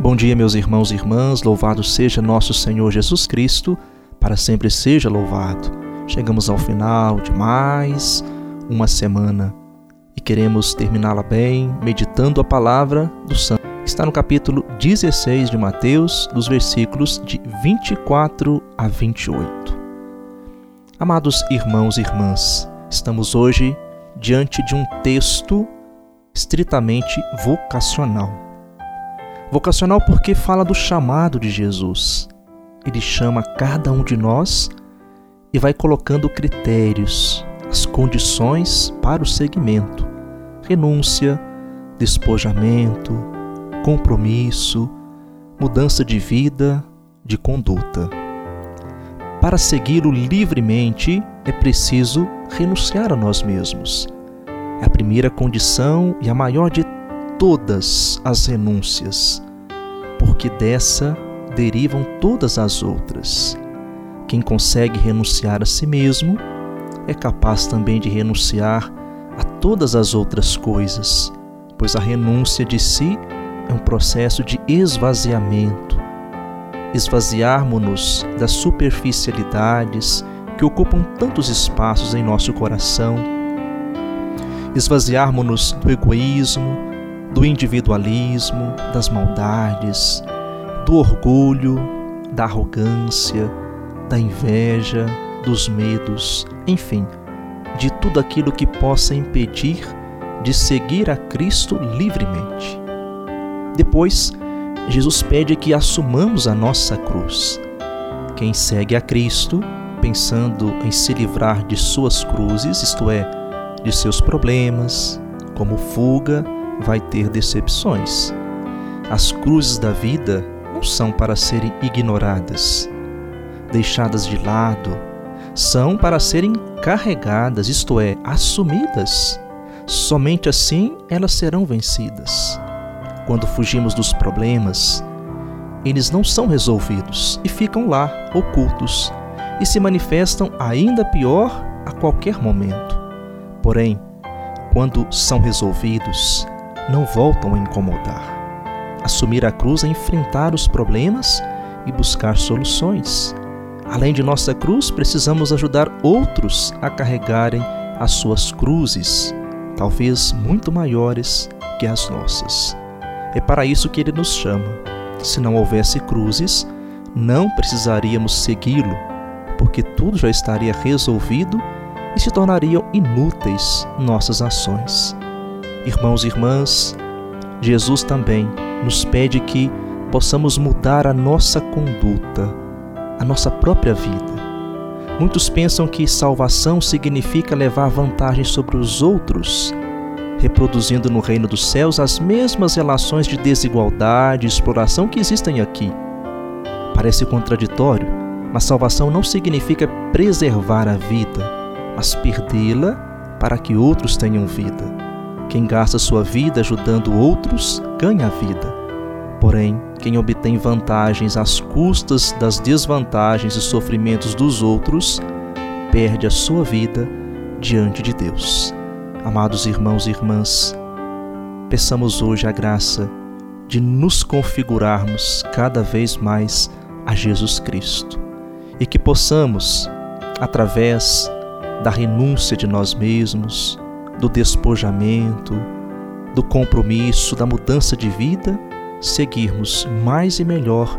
Bom dia, meus irmãos e irmãs, louvado seja nosso Senhor Jesus Cristo, para sempre seja louvado. Chegamos ao final de mais uma semana e queremos terminá-la bem, meditando a palavra do Santo. Está no capítulo 16 de Mateus, dos versículos de 24 a 28. Amados irmãos e irmãs, estamos hoje diante de um texto estritamente vocacional Vocacional porque fala do chamado de Jesus. Ele chama cada um de nós e vai colocando critérios, as condições para o seguimento: renúncia, despojamento, compromisso, mudança de vida, de conduta. Para segui-lo livremente é preciso renunciar a nós mesmos. É a primeira condição e a maior de todas as renúncias, porque dessa derivam todas as outras. Quem consegue renunciar a si mesmo é capaz também de renunciar a todas as outras coisas, pois a renúncia de si é um processo de esvaziamento. Esvaziarmos-nos das superficialidades que ocupam tantos espaços em nosso coração, esvaziarmos-nos do egoísmo, do individualismo, das maldades, do orgulho, da arrogância, da inveja, dos medos, enfim, de tudo aquilo que possa impedir de seguir a Cristo livremente. Depois, Jesus pede que assumamos a nossa cruz. Quem segue a Cristo, pensando em se livrar de suas cruzes, isto é, de seus problemas, como fuga, vai ter decepções. As cruzes da vida não são para serem ignoradas, deixadas de lado, são para serem carregadas, isto é, assumidas. Somente assim elas serão vencidas. Quando fugimos dos problemas, eles não são resolvidos e ficam lá, ocultos, e se manifestam ainda pior a qualquer momento. Porém, quando são resolvidos, não voltam a incomodar. Assumir a cruz é enfrentar os problemas e buscar soluções. Além de nossa cruz, precisamos ajudar outros a carregarem as suas cruzes, talvez muito maiores que as nossas. É para isso que ele nos chama. Se não houvesse cruzes, não precisaríamos segui-lo, porque tudo já estaria resolvido e se tornariam inúteis nossas ações. Irmãos e irmãs, Jesus também nos pede que possamos mudar a nossa conduta, a nossa própria vida. Muitos pensam que salvação significa levar vantagem sobre os outros, reproduzindo no reino dos céus as mesmas relações de desigualdade e exploração que existem aqui. Parece contraditório, mas salvação não significa preservar a vida, mas perdê-la para que outros tenham vida. Quem gasta sua vida ajudando outros ganha a vida. Porém, quem obtém vantagens às custas das desvantagens e sofrimentos dos outros, perde a sua vida diante de Deus. Amados irmãos e irmãs, peçamos hoje a graça de nos configurarmos cada vez mais a Jesus Cristo e que possamos, através da renúncia de nós mesmos, do despojamento, do compromisso, da mudança de vida, seguirmos mais e melhor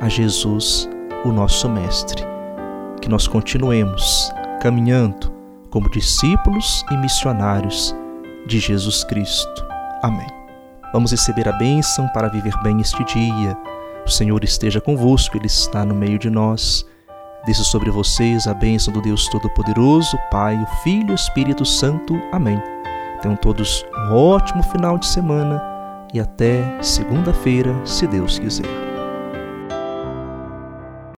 a Jesus, o nosso Mestre. Que nós continuemos caminhando como discípulos e missionários de Jesus Cristo. Amém. Vamos receber a bênção para viver bem este dia. O Senhor esteja convosco, Ele está no meio de nós. Desça sobre vocês a bênção do Deus Todo-Poderoso, Pai, o Filho e o Espírito Santo. Amém. Tenham todos um ótimo final de semana e até segunda-feira, se Deus quiser.